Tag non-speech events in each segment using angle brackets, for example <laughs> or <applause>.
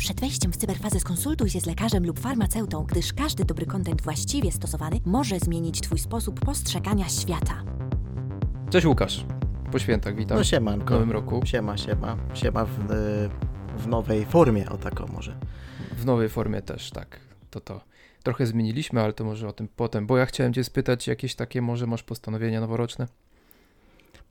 Przed wejściem w cyberfazę skonsultuj się z lekarzem lub farmaceutą, gdyż każdy dobry kontent właściwie stosowany może zmienić Twój sposób postrzegania świata. Cześć Łukasz. Po świętach, witam. No W siemanko. nowym roku. Siema, siema. Siema w, y, w nowej formie, o tako może. W nowej formie też, tak. To to. Trochę zmieniliśmy, ale to może o tym potem, bo ja chciałem cię spytać, jakieś takie może masz postanowienia noworoczne?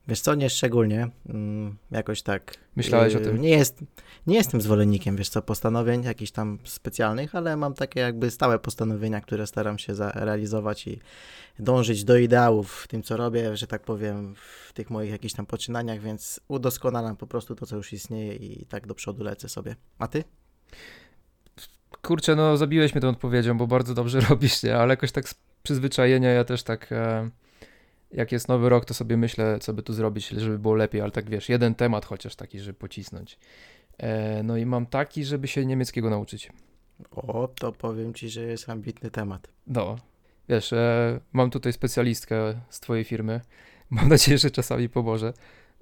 Wiesz co, nie szczególnie. Mm, jakoś tak. Myślałeś y, o tym? Nie, jest, nie jestem zwolennikiem, wiesz co, postanowień jakichś tam specjalnych, ale mam takie jakby stałe postanowienia, które staram się realizować i dążyć do ideałów w tym, co robię, że tak powiem, w tych moich jakichś tam poczynaniach, więc udoskonalam po prostu to, co już istnieje i tak do przodu lecę sobie. A ty? Kurczę, no zabiłeś mnie tą odpowiedzią, bo bardzo dobrze <laughs> robisz, nie? Ale jakoś tak z przyzwyczajenia ja też tak, e, jak jest nowy rok, to sobie myślę, co by tu zrobić, żeby było lepiej, ale tak wiesz, jeden temat chociaż taki, żeby pocisnąć. E, no i mam taki, żeby się niemieckiego nauczyć. O, to powiem ci, że jest ambitny temat. No, wiesz, e, mam tutaj specjalistkę z twojej firmy. <laughs> Mam nadzieję, że czasami pomoże.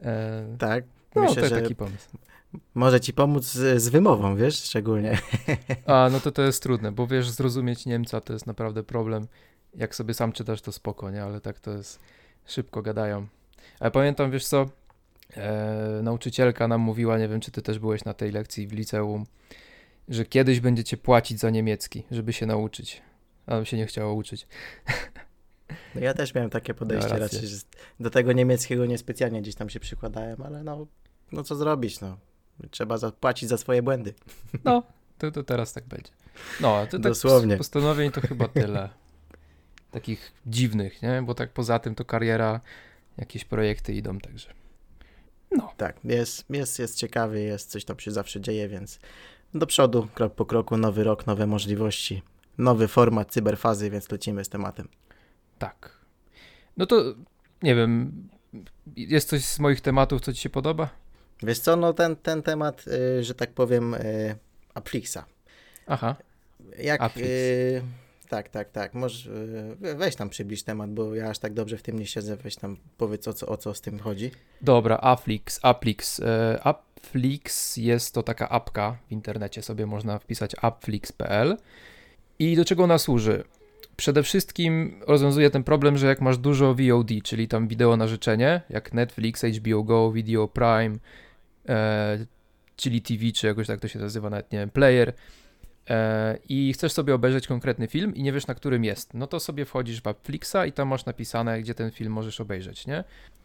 E, Tak? no, Myślę, to że taki pomysł. może ci pomóc z, z wymową, wiesz, szczególnie. A, no to to jest trudne, bo wiesz, zrozumieć Niemca to jest naprawdę problem. Jak sobie sam czytasz, to spoko, nie? Ale tak to jest, szybko gadają. Ale pamiętam, wiesz co, e, nauczycielka nam mówiła, nie wiem, czy ty też byłeś na tej lekcji w liceum, że kiedyś będziecie płacić za niemiecki, żeby się nauczyć. A nam się nie chciało uczyć. <laughs> No ja też miałem takie podejście rację. raczej, że do tego niemieckiego niespecjalnie gdzieś tam się przykładałem, ale no, no co zrobić, no. Trzeba zapłacić za swoje błędy. No, <laughs> to, to teraz tak będzie. No, a to tak Dosłownie. postanowień to chyba tyle. Takich dziwnych, nie? Bo tak poza tym to kariera, jakieś projekty idą, także. No, Tak, jest, jest, jest ciekawy, jest coś tam się zawsze dzieje, więc do przodu, krok po kroku, nowy rok, nowe możliwości, nowy format cyberfazy, więc lecimy z tematem. tak. No to nie wiem, jest coś z moich tematów, co ci się podoba? Wiesz co, no ten, ten temat, y, że tak powiem, y, Applixa. Aha. Jak. Applix. Y, tak, tak, tak. Może, y, weź tam przybliż temat, bo ja aż tak dobrze w tym nie siedzę. Weź tam powiedz o co, o co z tym chodzi. Dobra, Afflix, Applix. E, Afflix jest to taka apka w internecie, sobie można wpisać afflix.pl. I do czego ona służy? Przede wszystkim rozwiązuje ten problem, że jak masz dużo VOD, czyli tam wideo na życzenie, jak Netflix, HBO Go, Video Prime, e, czyli TV, czy jakoś tak to się nazywa, nawet nie wiem, player, e, i chcesz sobie obejrzeć konkretny film i nie wiesz na którym jest, no to sobie wchodzisz w Afflixa i tam masz napisane, gdzie ten film możesz obejrzeć, nie?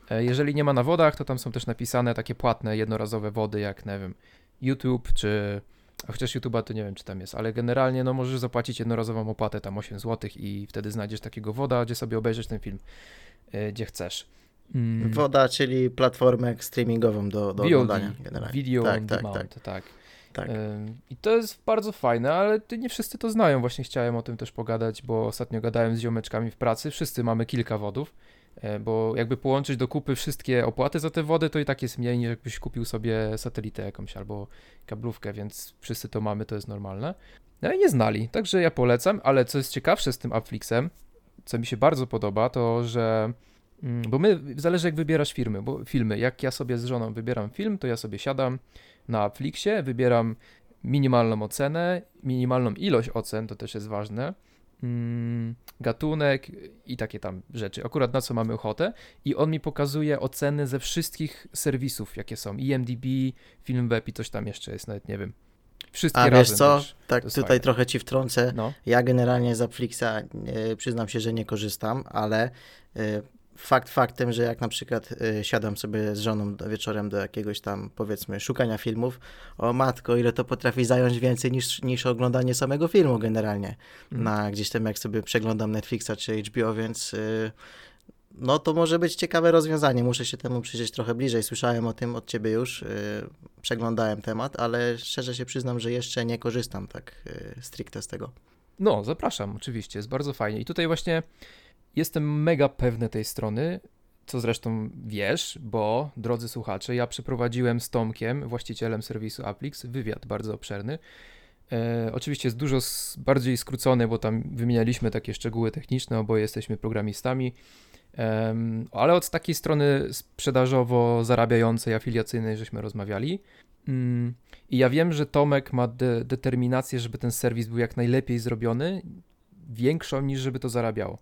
E, Jeżeli nie ma na wodach, to tam są też napisane takie płatne, jednorazowe wody, jak nie wiem, YouTube czy. A chociaż YouTube'a to nie wiem, czy tam jest, ale generalnie no możesz zapłacić jednorazową opłatę, tam 8 zł i wtedy znajdziesz takiego woda, gdzie sobie obejrzeć ten film, e, gdzie chcesz. Mm, Woda, czyli platformę streamingową do, do VOD, oglądania generalnie. Video Tak, on tak, demand, tak. Tak. Ym, I to jest bardzo fajne, ale nie wszyscy to znają. Właśnie chciałem o tym też pogadać, bo ostatnio gadałem z ziomeczkami w pracy. Wszyscy mamy kilka wodów, e, bo jakby połączyć do kupy wszystkie opłaty za te wody, to i tak jest mniej niż jakbyś kupił sobie satelitę jakąś albo kablówkę, więc wszyscy to mamy, to jest normalne. No i nie znali, także ja polecam, ale co jest ciekawsze z tym Afflixem, co mi się bardzo podoba, to że mm, bo my, zależy jak wybierasz firmy, bo filmy, jak ja sobie z żoną wybieram film, to ja sobie siadam na Flixie, wybieram minimalną ocenę, minimalną ilość ocen, to też jest ważne, mm, gatunek i takie tam rzeczy, akurat na co mamy ochotę i on mi pokazuje oceny ze wszystkich serwisów, jakie są, IMDb, Filmweb i coś tam jeszcze jest, nawet nie wiem. Wszystkie A wiesz co, też. tak tutaj fajne. trochę ci wtrącę. No, Ja generalnie z Netflixa e, przyznam się, że nie korzystam, ale e, fakt faktem, że jak na przykład e, siadam sobie z żoną wieczorem do jakiegoś tam powiedzmy szukania filmów, o matko, ile to potrafi zająć więcej niż, niż oglądanie samego filmu generalnie. Mhm. Na gdzieś tam jak sobie przeglądam Netflixa czy HBO, więc e, no to może być ciekawe rozwiązanie. Muszę się temu przyjrzeć trochę bliżej. Słyszałem o tym od ciebie już, e, przeglądałem temat, ale szczerze się przyznam, że jeszcze nie korzystam tak stricte z tego. No, zapraszam, oczywiście, jest bardzo fajnie. I tutaj właśnie jestem mega pewny tej strony, co zresztą wiesz, bo drodzy słuchacze, ja przeprowadziłem z Tomkiem, właścicielem serwisu Applix, wywiad bardzo obszerny. E, oczywiście jest dużo bardziej skrócony, bo tam wymienialiśmy takie szczegóły techniczne, oboje jesteśmy programistami, ale od takiej strony sprzedażowo zarabiającej, afiliacyjnej, żeśmy rozmawiali. Mm, I ja wiem, że Tomek ma de- determinację, żeby ten serwis był jak najlepiej zrobiony, większą niż żeby to zarabiało.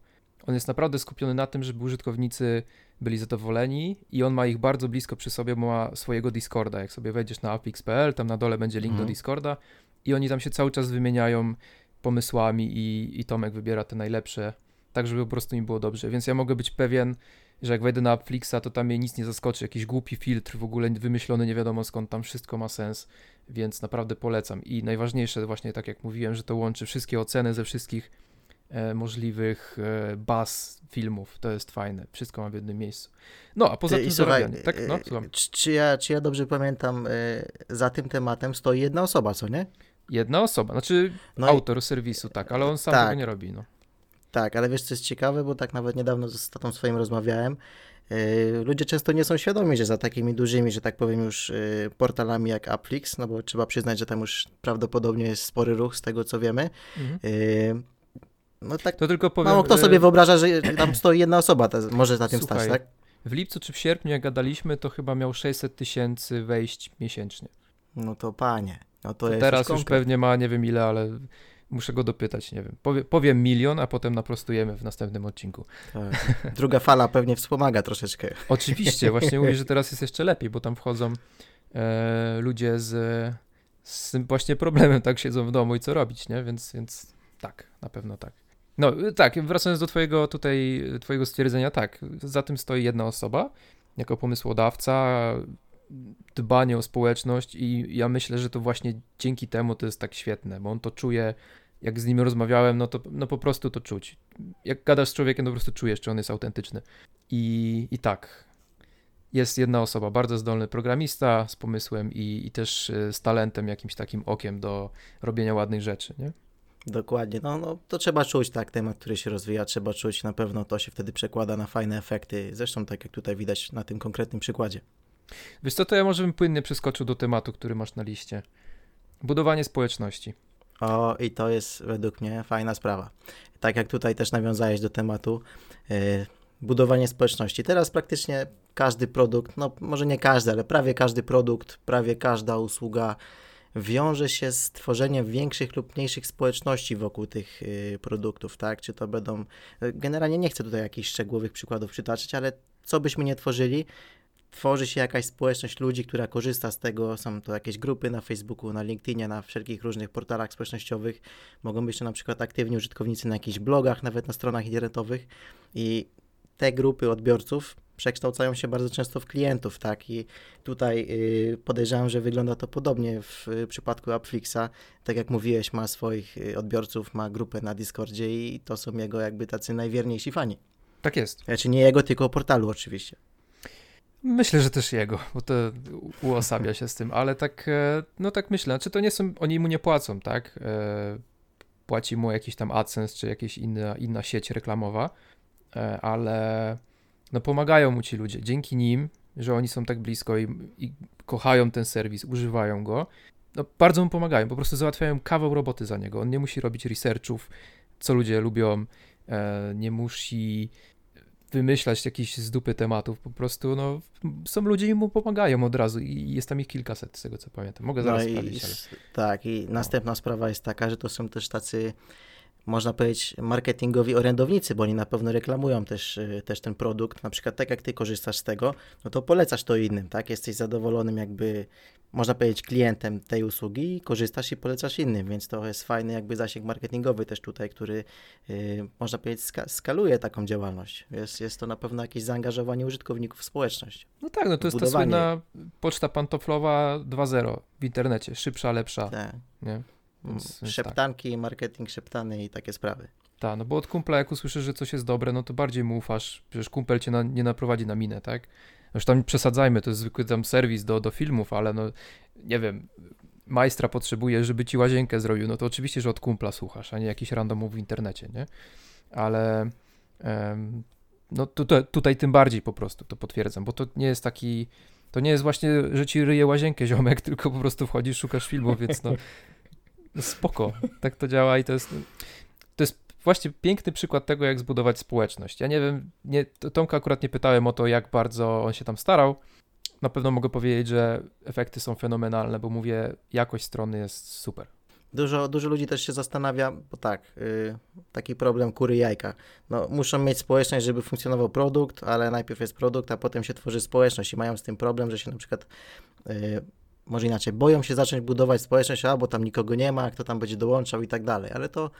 On jest naprawdę skupiony na tym, żeby użytkownicy byli zadowoleni i on ma ich bardzo blisko przy sobie, bo ma swojego Discorda. Jak sobie wejdziesz na apix.pl, tam na dole będzie link Mhm. do Discorda i oni tam się cały czas wymieniają pomysłami i, i Tomek wybiera te najlepsze, tak żeby po prostu im było dobrze. Więc ja mogę być pewien, że jak wejdę na Appflixa, to tam mnie nic nie zaskoczy, jakiś głupi filtr w ogóle wymyślony nie wiadomo skąd, tam wszystko ma sens, więc naprawdę polecam. I najważniejsze właśnie, tak jak mówiłem, że to łączy wszystkie oceny ze wszystkich możliwych e, baz filmów, to jest fajne, wszystko ma w jednym miejscu. No, a poza Ty, tym i słuchaj, zarabianie. Tak, no, e, czy, czy, ja, czy ja dobrze pamiętam, e, za tym tematem stoi jedna osoba, co nie? Jedna osoba, znaczy No i- autor serwisu, tak, ale on sam Tak. tego nie robi, no. Tak, ale wiesz co jest ciekawe, bo tak nawet niedawno z tatą swoim rozmawiałem. Ludzie często nie są świadomi, że za takimi dużymi, że tak powiem już portalami jak Applix, no bo trzeba przyznać, że tam już prawdopodobnie jest spory ruch z tego co wiemy. Mhm. No tak To tylko powiem, mało kto sobie wyobraża, że tam stoi jedna osoba, ta, może na tym Słuchaj, stać, tak? w lipcu czy w sierpniu, jak gadaliśmy, to chyba miał 600 tysięcy wejść miesięcznie. No to panie, no to, To jest teraz już pewnie ma nie wiem ile, ale muszę go dopytać, nie wiem. Powie, powiem milion, a potem naprostujemy w następnym odcinku. Tak. Druga fala pewnie wspomaga troszeczkę. Oczywiście, właśnie mówię, że <laughs> teraz jest jeszcze lepiej, bo tam wchodzą e, ludzie z, z tym właśnie problemem, tak siedzą w domu i co robić, nie? Więc, więc tak, na pewno tak. No tak, wracając do twojego tutaj, twojego stwierdzenia, tak, za tym stoi jedna osoba, jako pomysłodawca, dbanie o społeczność i ja myślę, że to właśnie dzięki temu to jest tak świetne, bo on to czuje, jak z nim rozmawiałem, no to no po prostu to czuć. Jak gadasz z człowiekiem, to po prostu czujesz, czy on jest autentyczny. I, i tak, jest jedna osoba, bardzo zdolny programista z pomysłem i, i też y, z talentem, jakimś takim okiem do robienia ładnych rzeczy, nie? Dokładnie, no, no to trzeba czuć, tak, temat, który się rozwija, trzeba czuć, na pewno to się wtedy przekłada na fajne efekty, zresztą tak jak tutaj widać na tym konkretnym przykładzie. Wiesz co, to ja może bym płynnie przeskoczył do tematu, który masz na liście. Budowanie społeczności. O, i to jest według mnie fajna sprawa. Tak jak tutaj też nawiązałeś do tematu, yy, budowanie społeczności. Teraz praktycznie każdy produkt, no może nie każdy, ale prawie każdy produkt, prawie każda usługa wiąże się z tworzeniem większych lub mniejszych społeczności wokół tych yy, produktów, tak? Czy to będą, yy, generalnie nie chcę tutaj jakichś szczegółowych przykładów przytaczać, ale co byśmy nie tworzyli, tworzy się jakaś społeczność ludzi, która korzysta z tego. Są to jakieś grupy na Facebooku, na LinkedInie, na wszelkich różnych portalach społecznościowych. Mogą być to na przykład aktywni użytkownicy na jakichś blogach, nawet na stronach internetowych. I te grupy odbiorców przekształcają się bardzo często w klientów, tak? I tutaj y, podejrzewam, że wygląda to podobnie w y, przypadku Appflixa. Tak jak mówiłeś, ma swoich y, odbiorców, ma grupę na Discordzie i to są jego jakby tacy najwierniejsi fani. Tak jest. Znaczy nie jego, tylko portalu oczywiście. Myślę, że też jego, bo to uosabia się z tym, ale tak, e, no tak myślę, czy to nie są, oni mu nie płacą, tak? E, Płaci mu jakiś tam AdSense, czy jakaś inna, inna sieć reklamowa, e, ale no pomagają mu ci ludzie. Dzięki nim, że oni są tak blisko i, i kochają ten serwis, używają go, no bardzo mu pomagają, po prostu załatwiają kawał roboty za niego. On nie musi robić researchów, co ludzie lubią, e, nie musi wymyślać jakichś z dupy tematów, po prostu no, są ludzie i mu pomagają od razu i jest tam ich kilkaset z tego co pamiętam. Mogę zaraz No i, sprawdzić, ale... tak, i następna sprawa jest taka, że to są też tacy, można powiedzieć, marketingowi orędownicy, bo oni na pewno reklamują też, y, też ten produkt. Na przykład tak jak ty korzystasz z tego, no to polecasz to innym, tak? Jesteś zadowolonym jakby, można powiedzieć, klientem tej usługi i korzystasz i polecasz innym, więc to jest fajny jakby zasięg marketingowy też tutaj, który, y, można powiedzieć, ska- skaluje taką działalność. Jest, jest to na pewno jakieś zaangażowanie użytkowników w społeczność. No tak, no to jest ta budowanie. słynna poczta pantoflowa 2.0 w internecie, szybsza, lepsza, Tak. nie? Więc- więc Szeptanki, marketing szeptany i takie sprawy. Tak, no bo od kumpla jak usłyszysz, że coś jest dobre, no to bardziej mu ufasz, przecież kumpel cię na, nie naprowadzi na minę, tak? Już tam przesadzajmy, to jest zwykły tam serwis do, do filmów, ale no, nie wiem, majstra potrzebuje, żeby ci łazienkę zrobił, no to oczywiście, że od kumpla słuchasz, a nie jakiś randomów w internecie, nie? Ale em, no tutaj, tutaj tym bardziej po prostu to potwierdzam, bo to nie jest taki, to nie jest właśnie, że ci ryje łazienkę <laughs> ziomek, tylko po prostu wchodzisz, szukasz filmów, więc No <laughs> spoko, tak to działa i to jest, to jest właśnie piękny przykład tego, jak zbudować społeczność. Ja nie wiem, nie, Tomka akurat nie pytałem o to, jak bardzo on się tam starał. Na pewno mogę powiedzieć, że efekty są fenomenalne, bo mówię, jakość strony jest super. Dużo, dużo ludzi też się zastanawia, bo tak, yy, taki problem kury jajka. No, muszą mieć społeczność, żeby funkcjonował produkt, ale najpierw jest produkt, a potem się tworzy społeczność i mają z tym problem, że się na przykład yy, może inaczej, boją się zacząć budować społeczność, albo tam nikogo nie ma, kto tam będzie dołączał i tak dalej, ale to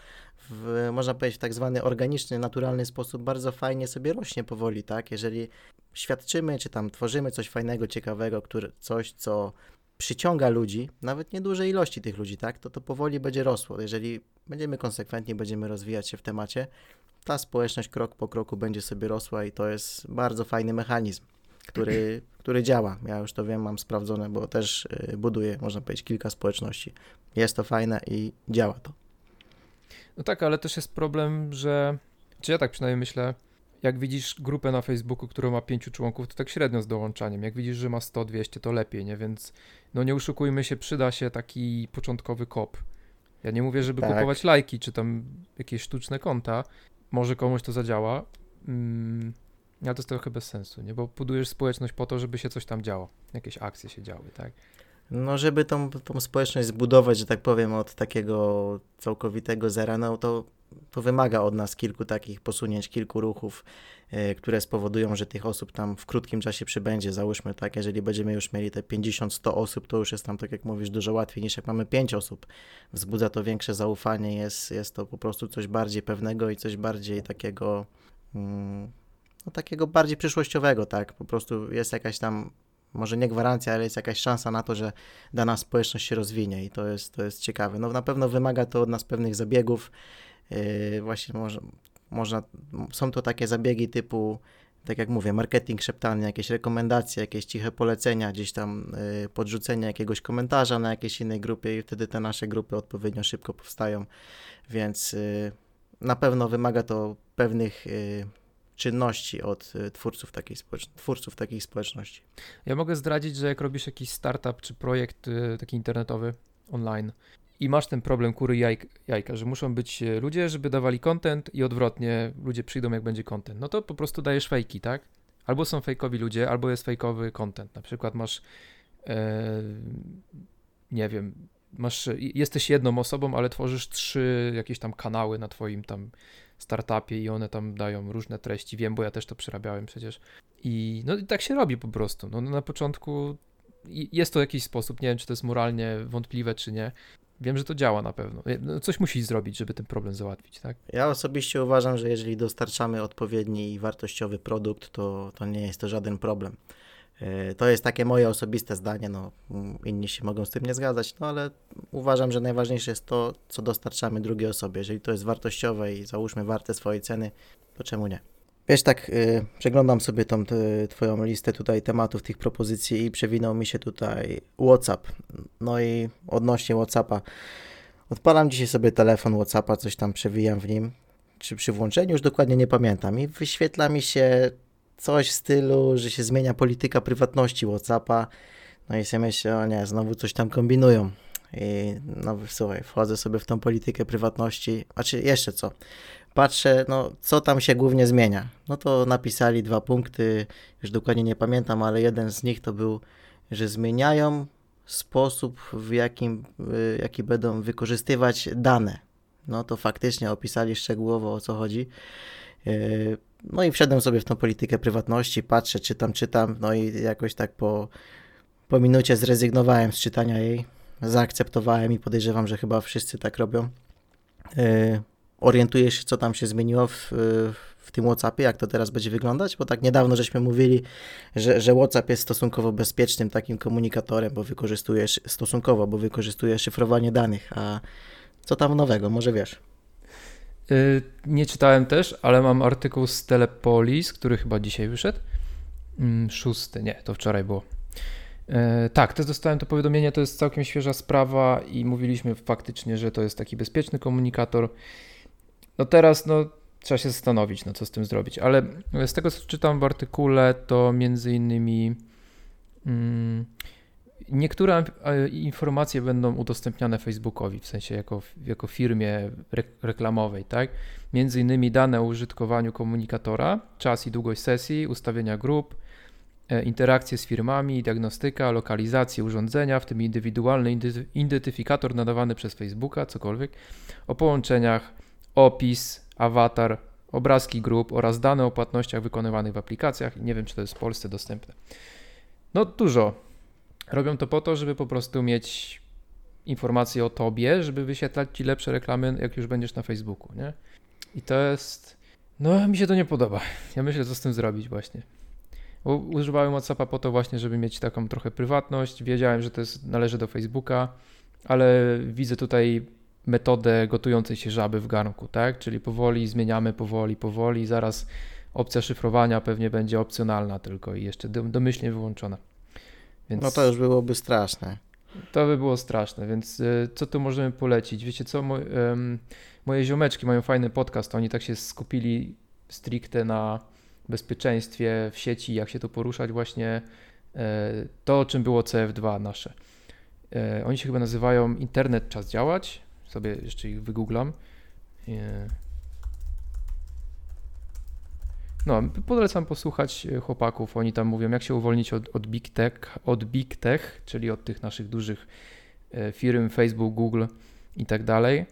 w, można powiedzieć w tak zwany organiczny, naturalny sposób bardzo fajnie sobie rośnie powoli, tak? Jeżeli świadczymy, czy tam tworzymy coś fajnego, ciekawego, który, coś, co przyciąga ludzi, nawet nieduże ilości tych ludzi, tak? To to powoli będzie rosło. Jeżeli będziemy konsekwentni, będziemy rozwijać się w temacie, ta społeczność krok po kroku będzie sobie rosła i to jest bardzo fajny mechanizm który, który działa. Ja już to wiem, mam sprawdzone, bo też y, buduję, można powiedzieć, kilka społeczności. Jest to fajne i działa to. No tak, ale też jest problem, że, czy ja tak przynajmniej myślę, jak widzisz grupę na Facebooku, która ma pięciu członków, to tak średnio z dołączaniem. Jak widzisz, że ma 100-200, to lepiej, nie? Więc no nie oszukujmy się, przyda się taki początkowy kop. Ja nie mówię, żeby tak. kupować lajki, czy tam jakieś sztuczne konta. Może komuś to zadziała. Mm, ale to jest trochę bez sensu, nie? Bo budujesz społeczność po to, żeby się coś tam działo, jakieś akcje się działy, tak? No, żeby tą, tą społeczność zbudować, że tak powiem, od takiego całkowitego zera, no to, to wymaga od nas kilku takich posunięć, kilku ruchów, yy, które spowodują, że tych osób tam w krótkim czasie przybędzie. Załóżmy tak, jeżeli będziemy już mieli te 50-100 osób, to już jest tam, tak jak mówisz, dużo łatwiej niż jak mamy 5 osób. Wzbudza to większe zaufanie, jest, jest to po prostu coś bardziej pewnego i coś bardziej takiego. Yy, no, takiego bardziej przyszłościowego, tak? Po prostu jest jakaś tam, może nie gwarancja, ale jest jakaś szansa na to, że dana społeczność się rozwinie i to jest, to jest ciekawe. No na pewno wymaga to od nas pewnych zabiegów. Yy, właśnie może, można, są to takie zabiegi typu, tak jak mówię, marketing szeptany, jakieś rekomendacje, jakieś ciche polecenia, gdzieś tam yy, podrzucenie jakiegoś komentarza na jakiejś innej grupie i wtedy te nasze grupy odpowiednio szybko powstają, więc yy, na pewno wymaga to pewnych yy, czynności od y, twórców, takiej twórców takich społeczności. Ja mogę zdradzić, że jak robisz jakiś startup czy projekt y, taki internetowy online i masz ten problem kury jajka, jajka, że muszą być y, ludzie, żeby dawali content i odwrotnie ludzie przyjdą jak będzie content, no to po prostu dajesz fejki, tak? Albo są fejkowi ludzie, albo jest fejkowy content. Na przykład masz e, nie wiem, masz, jesteś jedną osobą, ale tworzysz trzy jakieś tam kanały na twoim tam startupie i one tam dają różne treści. Wiem, bo ja też to przerabiałem przecież. I no i tak się robi po prostu. No, na początku jest to jakiś sposób, nie wiem, czy to jest moralnie wątpliwe, czy nie. Wiem, że to działa na pewno. No, coś musi zrobić, żeby ten problem załatwić, tak? Ja osobiście uważam, że jeżeli dostarczamy odpowiedni i wartościowy produkt, to, to nie jest to żaden problem. E, to jest takie moje osobiste zdanie, no, inni się mogą z tym nie zgadzać, no ale uważam, że najważniejsze jest to, co dostarczamy drugiej osobie. Jeżeli to jest wartościowe i załóżmy warte swojej ceny, to czemu nie? Wiesz, tak, yy, przeglądam sobie tą ty, twoją listę tutaj tematów, tych propozycji i przewinął mi się tutaj WhatsApp. No i odnośnie WhatsAppa, odpalam dzisiaj sobie telefon WhatsAppa, coś tam przewijam w nim, czy przy włączeniu, już dokładnie nie pamiętam i wyświetla mi się coś w stylu, że się zmienia polityka prywatności WhatsAppa. No i sobie myślę, o nie, znowu coś tam kombinują. I no słuchaj, wchodzę sobie w tą politykę prywatności, a czy jeszcze co? Patrzę, no co tam się głównie zmienia. No to napisali dwa punkty, już dokładnie nie pamiętam, ale jeden z nich to był, że zmieniają sposób, w jakim, jaki będą wykorzystywać dane. No to faktycznie opisali szczegółowo o co chodzi. No i wszedłem sobie w tą politykę prywatności, patrzę, czytam, czytam, no i jakoś tak po, po minucie zrezygnowałem z czytania jej, zaakceptowałem i podejrzewam, że chyba wszyscy tak robią. Yy, orientuję się, co tam się zmieniło w, w tym WhatsAppie, jak to teraz będzie wyglądać, bo tak niedawno żeśmy mówili, że, że WhatsApp jest stosunkowo bezpiecznym takim komunikatorem, bo wykorzystujesz stosunkowo, bo wykorzystuje szyfrowanie danych, a co tam nowego, może wiesz? Y, nie czytałem też, ale mam artykuł z Telepolis, który chyba dzisiaj wyszedł. Mm, szósty, nie, to wczoraj było. Y, tak, też dostałem to powiadomienie, to jest całkiem świeża sprawa i mówiliśmy faktycznie, że to jest taki bezpieczny komunikator. No teraz, no trzeba się zastanowić, no co z tym zrobić, ale z tego co czytam w artykule, to między innymi mm, niektóre e, informacje będą udostępniane Facebookowi, w sensie jako, jako firmie re reklamowej, tak? Między innymi dane o użytkowaniu komunikatora, czas i długość sesji, ustawienia grup, e, interakcje z firmami, diagnostyka, lokalizację urządzenia, w tym indywidualny identyfikator nadawany przez Facebooka, cokolwiek, o połączeniach, opis, awatar, obrazki grup oraz dane o płatnościach wykonywanych w aplikacjach. Nie wiem, czy to jest w Polsce dostępne. No dużo. Robią to po to, żeby po prostu mieć informacje o tobie, żeby wyświetlać ci lepsze reklamy, jak już będziesz na Facebooku, nie? I to jest. No, mi się to nie podoba. Ja myślę, co z tym zrobić właśnie. Bo używałem WhatsAppa po to właśnie, żeby mieć taką trochę prywatność. Wiedziałem, że to jest, należy do Facebooka, ale widzę tutaj metodę gotującej się żaby w garnku, tak? Czyli powoli zmieniamy, powoli, powoli, zaraz opcja szyfrowania pewnie będzie opcjonalna tylko i jeszcze domyślnie wyłączona. Więc no to już byłoby straszne. To by było straszne, więc y, co tu możemy polecić? Wiecie co, moje ziomeczki mają fajny podcast, oni tak się skupili stricte na bezpieczeństwie w sieci, jak się tu poruszać właśnie e, to, o czym było CF2 nasze. E, oni się chyba nazywają Internet Czas Działać, sobie jeszcze ich wygooglam. E, no, polecam posłuchać e, chłopaków. Oni tam mówią, jak się uwolnić od, od, Big, Tech, od Big Tech, czyli od tych naszych dużych e, firm, Facebook, Google i tak dalej.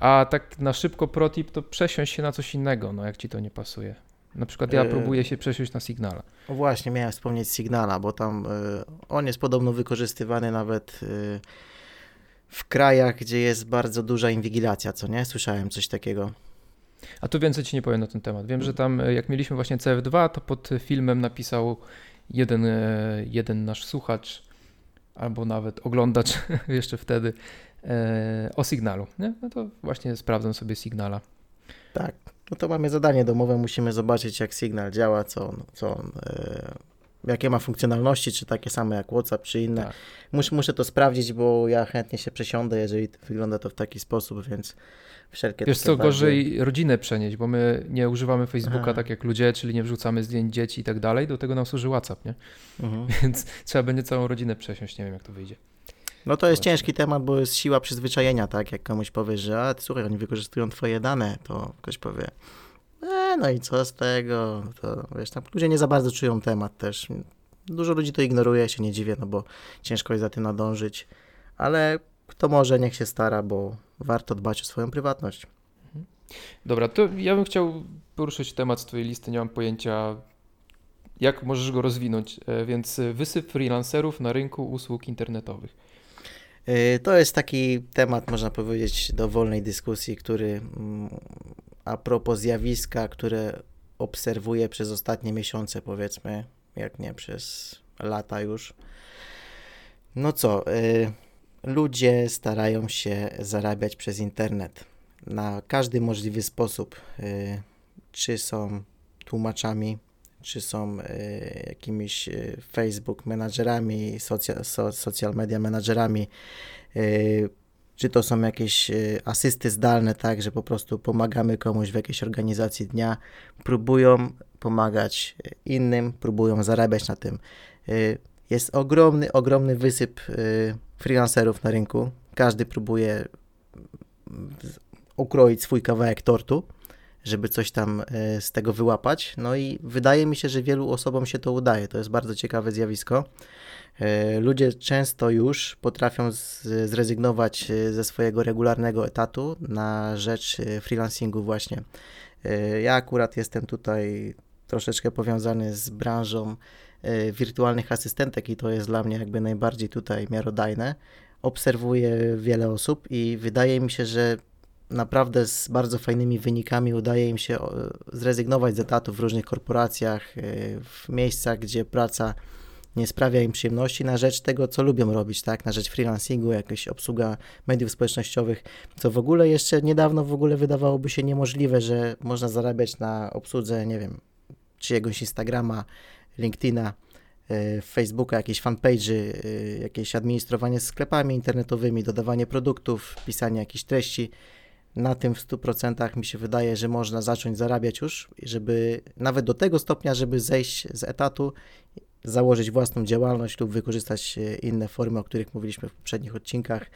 A tak na szybko protip to przesiąść się na coś innego, no jak ci to nie pasuje. Na przykład ja próbuję się przesiąść na Signala. No właśnie, miałem wspomnieć Signala, bo tam on jest podobno wykorzystywany nawet w krajach, gdzie jest bardzo duża inwigilacja, co nie? Słyszałem coś takiego. A tu więcej ci nie powiem na ten temat. Wiem, że tam e, jak mieliśmy właśnie CF2, to pod filmem napisał jeden, e, jeden nasz słuchacz, albo nawet oglądacz <laughs> jeszcze wtedy, e, o sygnalu. Nie? No to właśnie sprawdzam sobie Signala. Tak, no to mamy zadanie domowe, musimy zobaczyć jak Signal działa, co on, co on jakie ma funkcjonalności, czy takie same jak WhatsApp, czy inne. Tak. Mus, muszę to sprawdzić, bo ja chętnie się przesiądę, jeżeli wygląda to w taki sposób, więc wszelkie Wiesz co, gorzej bardziej... rodzinę przenieść, bo my nie używamy Facebooka Aha. tak jak ludzie, czyli nie wrzucamy zdjęć dzieci i tak dalej, do tego nam służy WhatsApp, nie? Mhm. <laughs> Więc trzeba będzie całą rodzinę przesiąść, nie wiem jak to wyjdzie. No to jest ciężki temat, bo jest siła przyzwyczajenia, tak? Jak komuś powiesz, że a, słuchaj, oni wykorzystują twoje dane, to ktoś powie, e, no i co z tego? To wiesz, tam ludzie nie za bardzo czują temat też. Dużo ludzi to ignoruje, się nie dziwię, no bo ciężko jest za tym nadążyć, ale kto może, niech się stara, bo warto dbać o swoją prywatność. Dobra, to ja bym chciał poruszyć temat z Twojej listy, nie mam pojęcia, jak możesz go rozwinąć, e, więc wysyp freelancerów na rynku usług internetowych. E, to jest taki temat, można powiedzieć, do wolnej dyskusji, który mm, a propos zjawiska, które obserwuję przez ostatnie miesiące, powiedzmy, jak nie przez lata już. No co, y, ludzie starają się zarabiać przez internet na każdy możliwy sposób. Y, czy są tłumaczami, czy są y, jakimiś y, Facebook menadżerami, social, so, social media menadżerami, y, czy to są jakieś y, asysty zdalne, tak, że po prostu pomagamy komuś w jakiejś organizacji dnia, próbują pomagać y, innym, próbują zarabiać na tym. Y, jest ogromny, ogromny wysyp freelancerów na rynku. Każdy próbuje ukroić swój kawałek tortu, żeby coś tam z tego wyłapać. No i wydaje mi się, że wielu osobom się to udaje. To jest bardzo ciekawe zjawisko. E, ludzie często już potrafią zrezygnować e, ze swojego regularnego etatu na rzecz e, freelancingu właśnie. Ja akurat jestem tutaj troszeczkę powiązany z branżą wirtualnych asystentek i to jest dla mnie jakby najbardziej tutaj miarodajne. Obserwuję wiele osób i wydaje mi się, że naprawdę z bardzo fajnymi wynikami udaje im się zrezygnować z etatu w różnych korporacjach, w miejscach, gdzie praca nie sprawia im przyjemności na rzecz tego, co lubią robić, tak, na rzecz freelancingu, jakaś obsługa mediów społecznościowych, co w ogóle jeszcze niedawno w ogóle wydawałoby się niemożliwe, że można zarabiać na obsłudze, nie wiem, czyjegoś Instagrama, LinkedIna, e, Facebooka, jakieś fanpage'y, e, jakieś administrowanie sklepami internetowymi, dodawanie produktów, pisanie jakichś treści. Na tym w 100% mi się wydaje, że można zacząć zarabiać już, żeby nawet do tego stopnia, żeby zejść z etatu założyć własną działalność lub wykorzystać e, inne formy, o których mówiliśmy w poprzednich odcinkach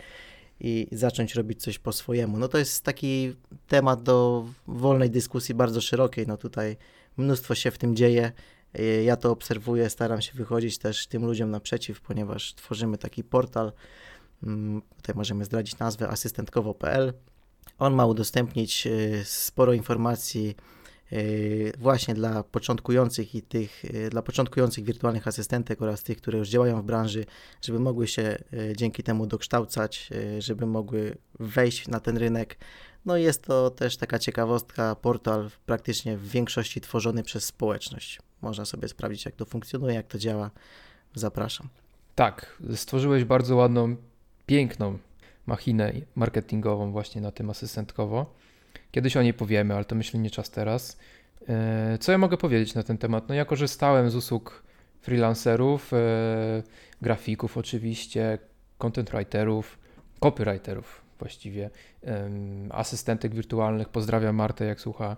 i zacząć robić coś po swojemu. No to jest taki temat do wolnej dyskusji bardzo szerokiej. No tutaj mnóstwo się w tym dzieje. E, ja to obserwuję, staram się wychodzić też tym ludziom naprzeciw, ponieważ tworzymy taki portal. Mm, tutaj możemy zdradzić nazwę asystentkowo.pl. On ma udostępnić e, sporo informacji E, właśnie dla początkujących i tych, e, dla początkujących wirtualnych asystentek oraz tych, które już działają w branży, żeby mogły się dzięki temu dokształcać, żeby mogły wejść na ten rynek. No i jest to też taka ciekawostka, portal praktycznie w większości tworzony przez społeczność. Można sobie sprawdzić, jak to funkcjonuje, jak to działa. Zapraszam. Tak, stworzyłeś bardzo ładną, piękną machinę marketingową właśnie na tym asystentkowo. Kiedyś o niej powiemy, ale to myślę nie czas teraz. E, co ja mogę powiedzieć na ten temat? No ja korzystałem z usług freelancerów, e, grafików oczywiście, content writerów, copywriterów właściwie, asystentek wirtualnych. Pozdrawiam Martę, jak słucha.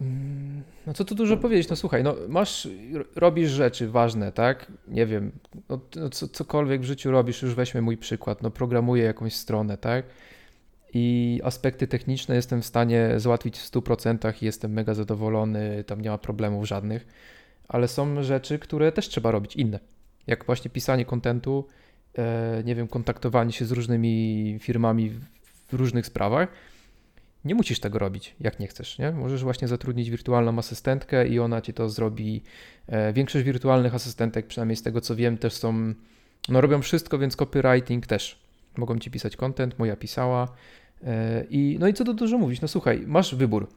Mm, no co tu dużo powiedzieć, no słuchaj, no masz, robisz rzeczy ważne, tak? Nie wiem, no, no co, cokolwiek w życiu robisz, już weźmy mój przykład, no programuję jakąś stronę, tak? i aspekty techniczne jestem w stanie załatwić w 100% i jestem mega zadowolony, tam nie ma problemów żadnych, ale są rzeczy, które też trzeba robić inne. Jak właśnie pisanie kontentu, e, nie wiem, kontaktowanie się z różnymi firmami w różnych sprawach. Nie musisz tego robić, jak nie chcesz. Nie? Możesz właśnie zatrudnić wirtualną asystentkę i ona ci to zrobi. E, większość wirtualnych asystentek, przynajmniej z tego co wiem, też są, no robią wszystko, więc copywriting też mogą ci pisać content, moja pisała. E, I, no i co tu dużo mówić? No słuchaj, masz wybór.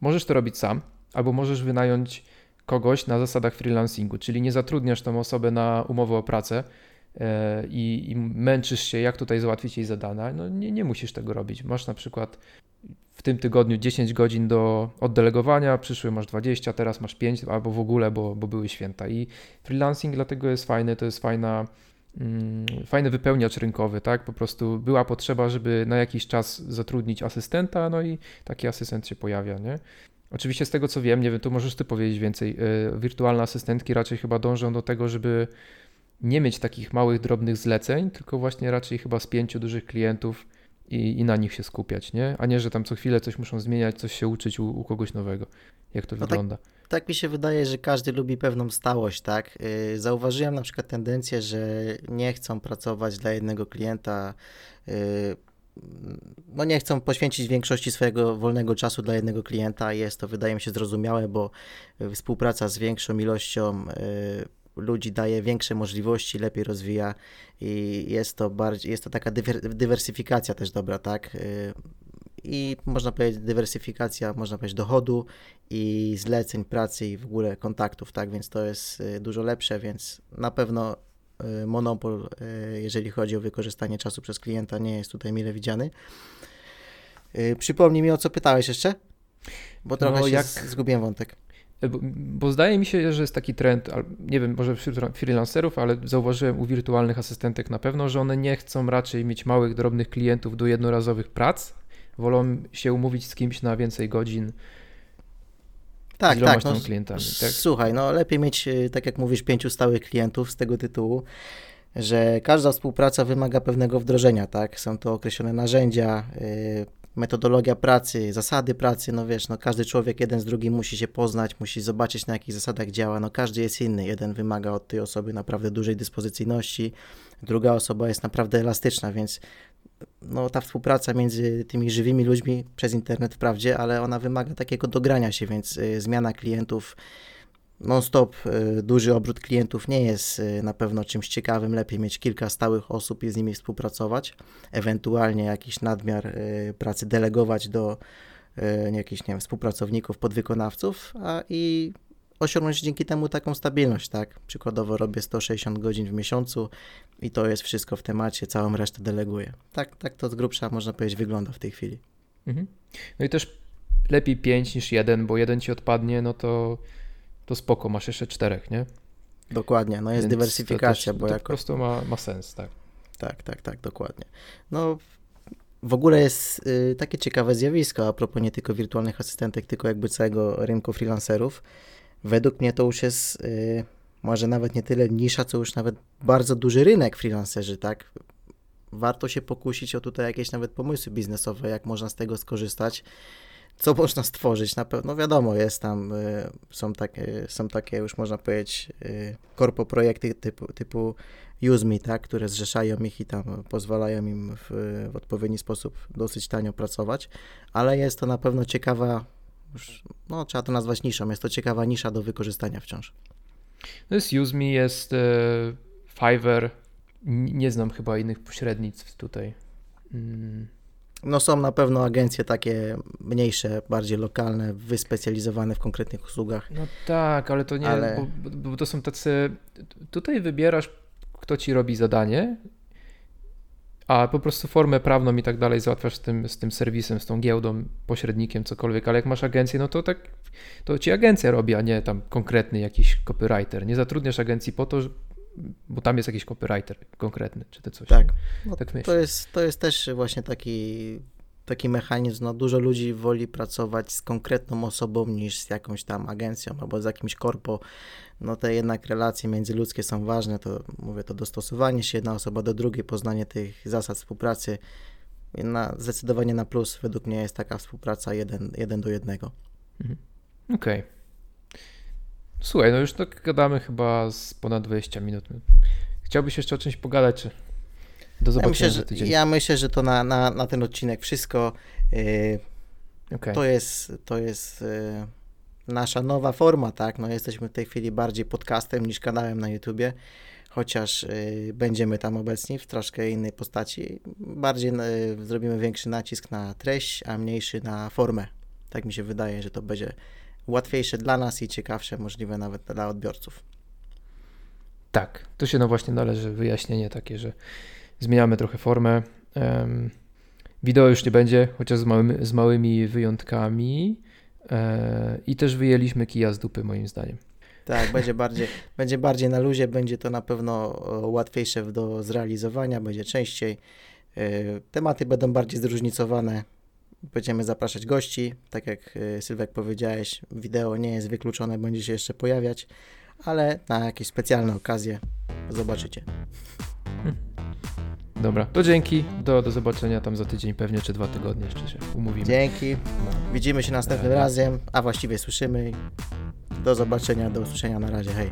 Możesz to robić sam, albo możesz wynająć kogoś na zasadach freelancingu, czyli nie zatrudniasz tą osobę na umowę o pracę i, i męczysz się, jak tutaj załatwić jej zadania. No nie, nie musisz tego robić. Masz na przykład w tym tygodniu 10 godzin do oddelegowania, przyszły masz 20, teraz masz 5 albo w ogóle, bo, bo były święta. I freelancing dlatego jest fajny, to jest fajna Mm, fajny wypełniacz rynkowy, tak? Po prostu była potrzeba, żeby na jakiś czas zatrudnić asystenta, no i taki asystent się pojawia, nie? Oczywiście z tego co wiem, nie wiem, tu możesz ty powiedzieć więcej, e, wirtualne asystentki raczej chyba dążą do tego, żeby nie mieć takich małych, drobnych zleceń, tylko właśnie raczej chyba z pięciu dużych klientów i, i na nich się skupiać, nie? A nie, że tam co chwilę coś muszą zmieniać, coś się uczyć u, u kogoś nowego. Jak to no tak wygląda? Tak, tak, mi się wydaje, że każdy lubi pewną stałość, tak? Yy, zauważyłem na przykład tendencję, że nie chcą pracować dla jednego klienta. Yy, no nie chcą poświęcić większości swojego wolnego czasu dla jednego klienta. Jest to, wydaje mi się, zrozumiałe, bo współpraca z większą ilością yy, ludzi daje większe możliwości, lepiej rozwija i jest to bardziej, jest to taka dywersyfikacja też dobra, tak? Y, I można powiedzieć dywersyfikacja, można powiedzieć dochodu i zleceń pracy i w ogóle kontaktów, tak? Więc to jest y, dużo lepsze, więc na pewno y, monopol, jeżeli chodzi o wykorzystanie czasu przez klienta, nie jest tutaj mile widziany. Przypomnij mi, o co pytałeś jeszcze? Bo trochę no, jak... zgubiłem wątek. Bo, bo, zdaje mi się, że jest taki trend, nie wiem, może wśród freelancerów, ale zauważyłem u wirtualnych asystentek na pewno, że one nie chcą raczej mieć małych, drobnych klientów do jednorazowych prac. Wolą się umówić z kimś na więcej godzin. Tak, tak. No, klientami, tak. Słuchaj, no lepiej mieć, y, tak jak mówisz, pięciu stałych klientów z tego tytułu, że każda współpraca wymaga pewnego wdrożenia, tak? Są to określone narzędzia, yy, metodologia pracy, zasady pracy, no wiesz, no każdy człowiek jeden z drugim musi się poznać, musi zobaczyć na jakich zasadach działa, no każdy jest inny, jeden wymaga od tej osoby naprawdę dużej dyspozycyjności, druga osoba jest naprawdę elastyczna, więc no ta współpraca między tymi żywymi ludźmi przez internet wprawdzie, ale ona wymaga takiego dogrania się, więc y, zmiana klientów, non-stop y, duży obrót klientów nie jest y, na pewno czymś ciekawym. Lepiej mieć kilka stałych osób i z nimi współpracować, ewentualnie jakiś nadmiar y, pracy delegować do jakichś, nie wiem, współpracowników, podwykonawców, a i osiągnąć dzięki temu taką stabilność, tak? Przykładowo robię 160 godzin w miesiącu i to jest wszystko w temacie, całą resztę deleguję. Tak, tak to z grubsza można powiedzieć wygląda w tej chwili. Mhm. No i też lepiej 5 niż 1, bo jeden ci odpadnie, no to to spoko, masz jeszcze czterech, nie? Dokładnie, no jest Więc dywersyfikacja, to bo to jako... po prostu ma, ma sens, tak. Tak, tak, tak, dokładnie. No w ogóle jest y, takie ciekawe zjawisko a propos nie tylko wirtualnych asystentek, tylko jakby całego rynku freelancerów. Według mnie to już jest y, może nawet nie tyle nisza, co już nawet bardzo duży rynek freelancerzy, tak? Warto się pokusić o tutaj jakieś nawet pomysły biznesowe, jak można z tego skorzystać, co można stworzyć. Na pewno wiadomo, jest tam, y, są takie, są takie już można powiedzieć, y, korpo projekty typu, typu UseMe, tak? które zrzeszają ich i tam pozwalają im w, w odpowiedni sposób dosyć tanio pracować, ale jest to na pewno ciekawa, już, no trzeba to nazwać niszą, jest to ciekawa nisza do wykorzystania wciąż. No jest UseMe, jest e, Fiverr. Nie znam chyba innych pośrednictw tutaj. Mm. No są na pewno agencje takie mniejsze, bardziej lokalne, wyspecjalizowane w konkretnych usługach. No tak, ale to nie, ale... Bo, bo, to są tacy, tutaj wybierasz kto ci robi zadanie, a po prostu formę prawną i tak dalej załatwiasz z tym, z tym serwisem, z tą giełdą, pośrednikiem, cokolwiek, ale jak masz agencję, no to tak, to ci agencja robi, a nie tam konkretny jakiś copywriter. Nie zatrudniasz agencji po to, bo tam jest jakiś copywriter konkretny, czy to coś. Tak, no, tak to, jest, to jest też właśnie taki, taki mechanizm, no dużo ludzi woli pracować z konkretną osobą niż z jakąś tam agencją albo z jakimś korpo, no te jednak relacje międzyludzkie są ważne, to mówię, to dostosowanie się jedna osoba do drugiej, poznanie tych zasad współpracy, na, zdecydowanie na plus według mnie jest taka współpraca jeden, jeden do jednego. Mhm. Okej. Okay. Słuchaj, no już tak gadamy chyba z ponad 20 minut. Chciałbyś jeszcze o czymś pogadać, czy do zobaczenia ja myślę, że, tydzień? Ja myślę, że to na, na, na ten odcinek wszystko. Yy, okay. To jest, to jest yy, nasza nowa forma, tak? No jesteśmy w tej chwili bardziej podcastem niż kanałem na YouTubie, chociaż y, będziemy tam obecni w troszkę innej postaci. Bardziej y, zrobimy większy nacisk na treść, a mniejszy na formę. Tak mi się wydaje, że to będzie łatwiejsze dla nas i ciekawsze możliwe nawet dla odbiorców. Tak, tu się no właśnie należy wyjaśnienie takie, że zmieniamy trochę formę. Um, wideo już nie będzie, chociaż z małymi, z małymi wyjątkami. I też wyjęliśmy kija z dupy, moim zdaniem. Tak, będzie bardziej, będzie bardziej na luzie, będzie to na pewno łatwiejsze do zrealizowania, będzie częściej. E, tematy będą bardziej zróżnicowane. Będziemy zapraszać gości. Tak jak e, Sylwek powiedziałeś, wideo nie jest wykluczone, będzie się jeszcze pojawiać, ale na jakieś specjalne okazje zobaczycie. <laughs> Dobra, to dzięki. Do, do zobaczenia tam za tydzień pewnie, czy dwa tygodnie jeszcze się umówimy. Dzięki. Widzimy się następnym razem, a właściwie słyszymy. Do zobaczenia, do usłyszenia. Na razie. Hej.